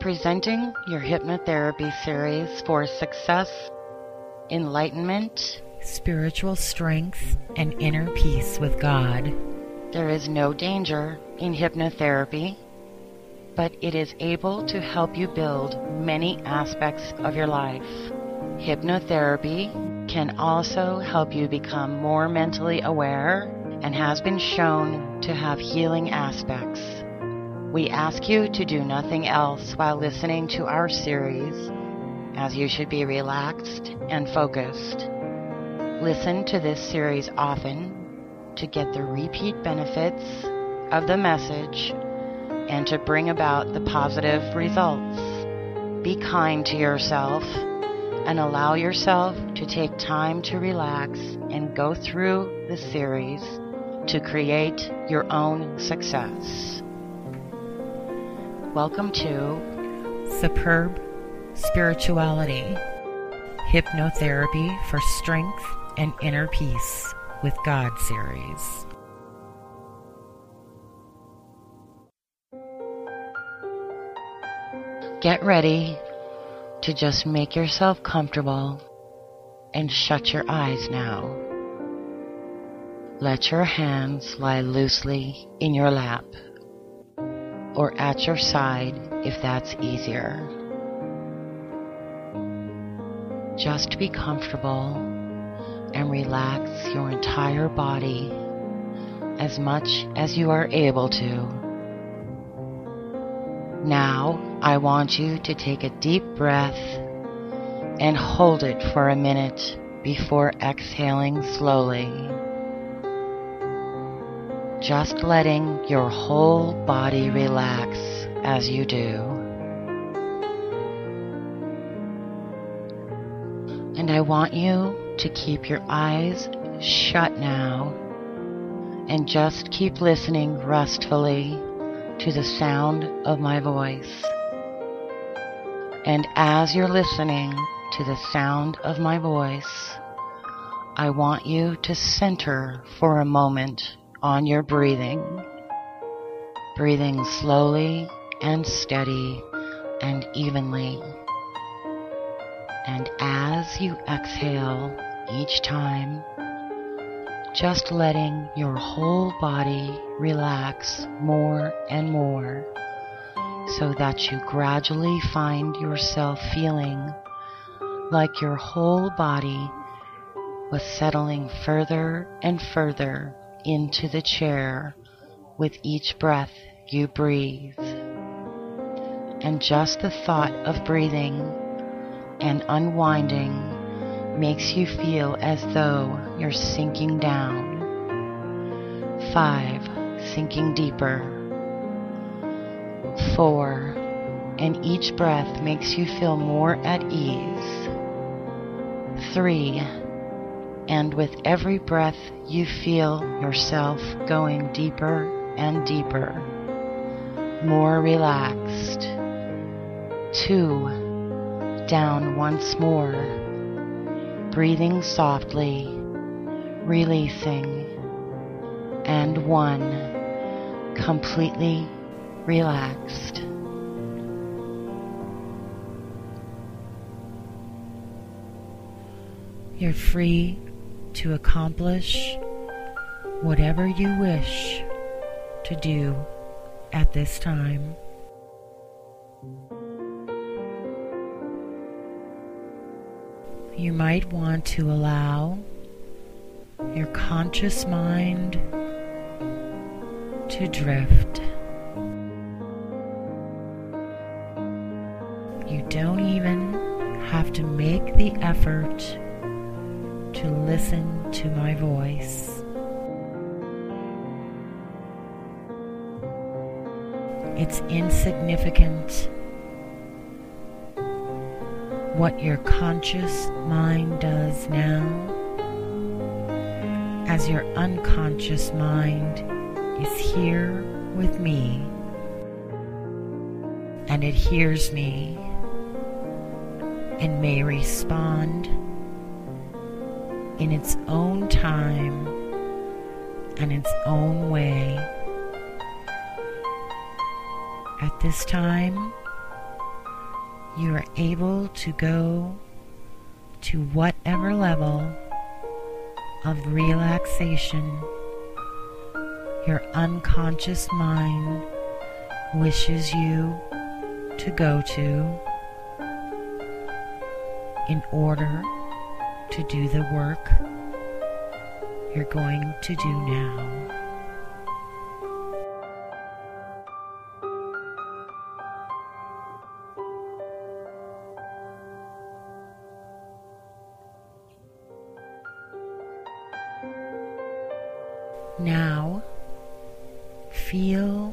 Presenting your hypnotherapy series for success, enlightenment, spiritual strength, and inner peace with God. There is no danger in hypnotherapy, but it is able to help you build many aspects of your life. Hypnotherapy can also help you become more mentally aware and has been shown to have healing aspects. We ask you to do nothing else while listening to our series, as you should be relaxed and focused. Listen to this series often to get the repeat benefits of the message and to bring about the positive results. Be kind to yourself and allow yourself to take time to relax and go through the series to create your own success. Welcome to Superb Spirituality Hypnotherapy for Strength and Inner Peace with God series. Get ready to just make yourself comfortable and shut your eyes now. Let your hands lie loosely in your lap or at your side if that's easier. Just be comfortable and relax your entire body as much as you are able to. Now, I want you to take a deep breath and hold it for a minute before exhaling slowly just letting your whole body relax as you do. And I want you to keep your eyes shut now and just keep listening restfully to the sound of my voice. And as you're listening to the sound of my voice, I want you to center for a moment on your breathing. Breathing slowly and steady and evenly. And as you exhale each time, just letting your whole body relax more and more so that you gradually find yourself feeling like your whole body was settling further and further into the chair with each breath you breathe. And just the thought of breathing and unwinding makes you feel as though you're sinking down. Five, sinking deeper. Four, and each breath makes you feel more at ease. Three, and with every breath, you feel yourself going deeper and deeper, more relaxed. Two, down once more, breathing softly, releasing. And one, completely relaxed. You're free to accomplish whatever you wish to do at this time. You might want to allow your conscious mind to drift. You don't even have to make the effort to listen to my voice. It's insignificant what your conscious mind does now, as your unconscious mind is here with me and it hears me and may respond in its own time and its own way. At this time, you are able to go to whatever level of relaxation your unconscious mind wishes you to go to in order to do the work you're going to do now. Now, feel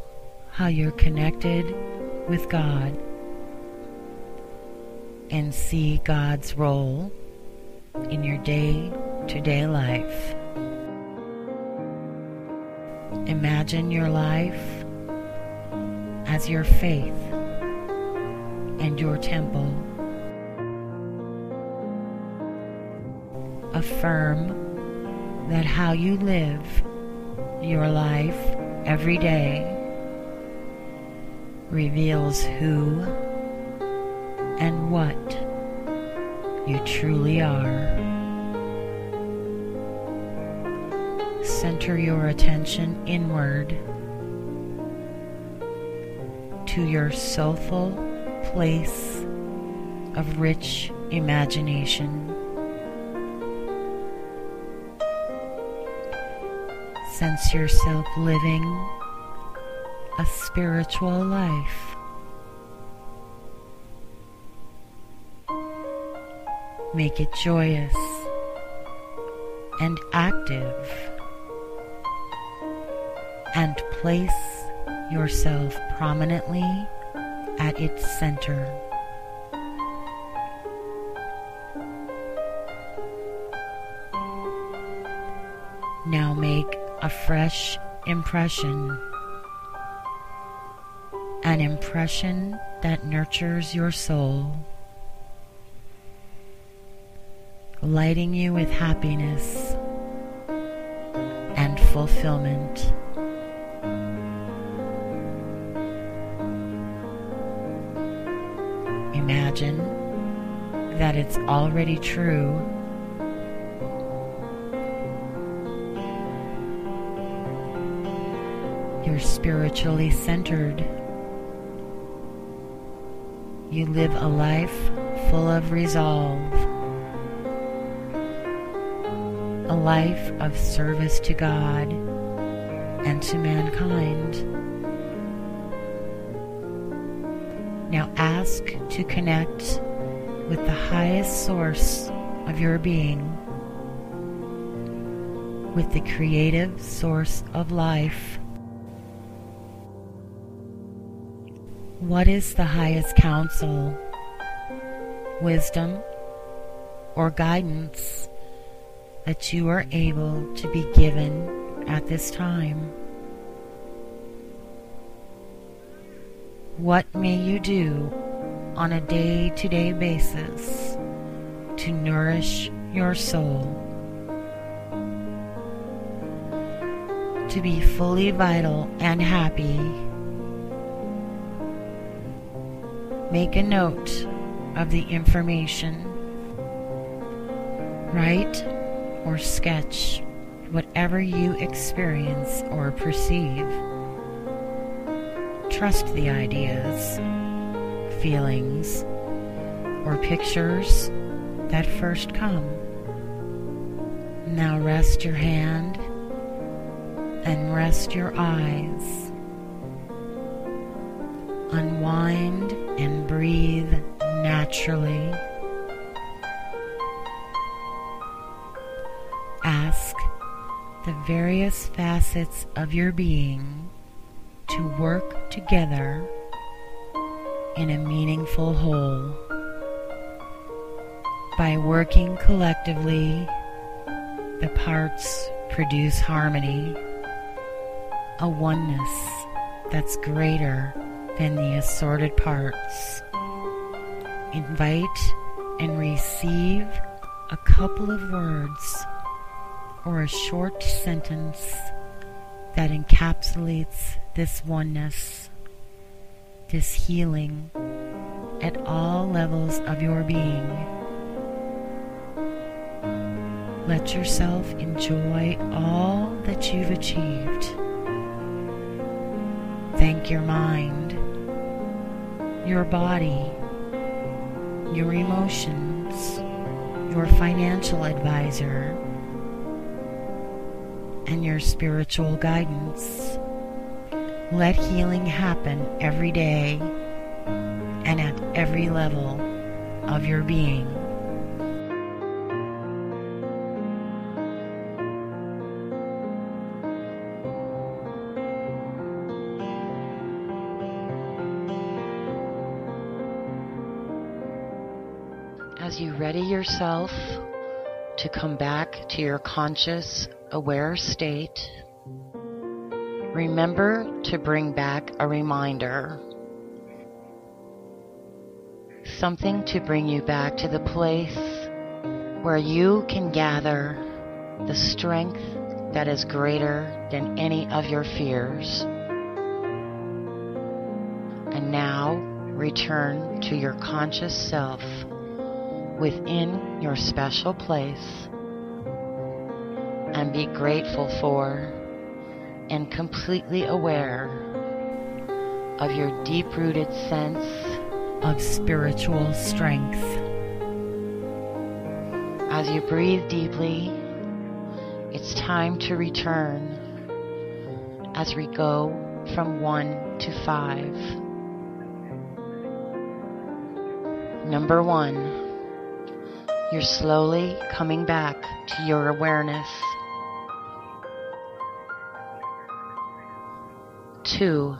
how you're connected with God and see God's role in your day to day life. Imagine your life as your faith and your temple. Affirm that how you live your life every day reveals who and what you truly are. Center your attention inward to your soulful place of rich imagination. Sense yourself living a spiritual life. Make it joyous and active, and place yourself prominently at its center. Now make a fresh impression, an impression that nurtures your soul, lighting you with happiness and fulfillment. Imagine that it's already true You're spiritually centered. You live a life full of resolve, a life of service to God and to mankind. Now ask to connect with the highest source of your being, with the creative source of life. What is the highest counsel, wisdom, or guidance that you are able to be given at this time? What may you do on a day to day basis to nourish your soul? To be fully vital and happy Make a note of the information. Write or sketch whatever you experience or perceive. Trust the ideas, feelings, or pictures that first come. Now rest your hand and rest your eyes unwind and breathe naturally. The various facets of your being to work together in a meaningful whole. By working collectively, the parts produce harmony, a oneness that's greater than the assorted parts. Invite and receive a couple of words or a short sentence that encapsulates this oneness, this healing, at all levels of your being. Let yourself enjoy all that you've achieved. Thank your mind, your body, your emotions, your financial advisor, and your spiritual guidance. Let healing happen every day and at every level of your being. As you ready yourself to come back to your conscious, aware state, remember to bring back a reminder. Something to bring you back to the place where you can gather the strength that is greater than any of your fears. And now return to your conscious self within your special place and be grateful for and completely aware of your deep rooted sense of spiritual strength. As you breathe deeply, it's time to return as we go from one to five. Number one, you're slowly coming back to your awareness. Two,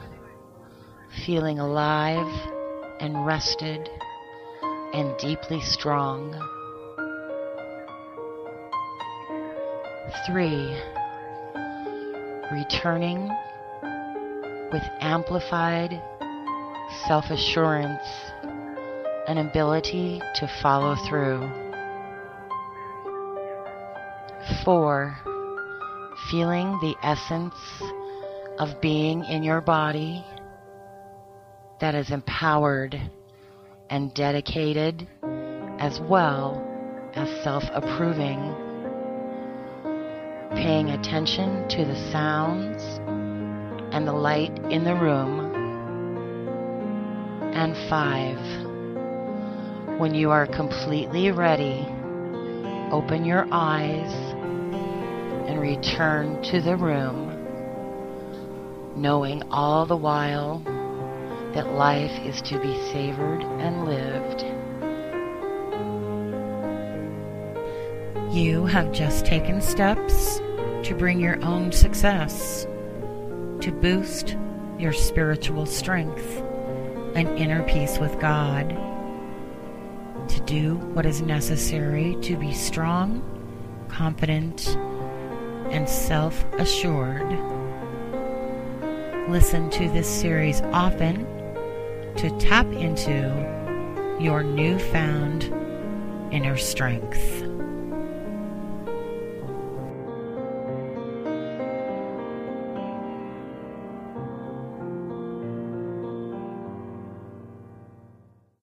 feeling alive and rested and deeply strong. Three, returning with amplified self assurance and ability to follow through. Four, feeling the essence of being in your body that is empowered and dedicated as well as self approving, paying attention to the sounds and the light in the room. And five, when you are completely ready, open your eyes and return to the room, knowing all the while that life is to be savored and lived. You have just taken steps to bring your own success, to boost your spiritual strength and inner peace with God, to do what is necessary to be strong, confident, and self assured. Listen to this series often to tap into your newfound inner strength.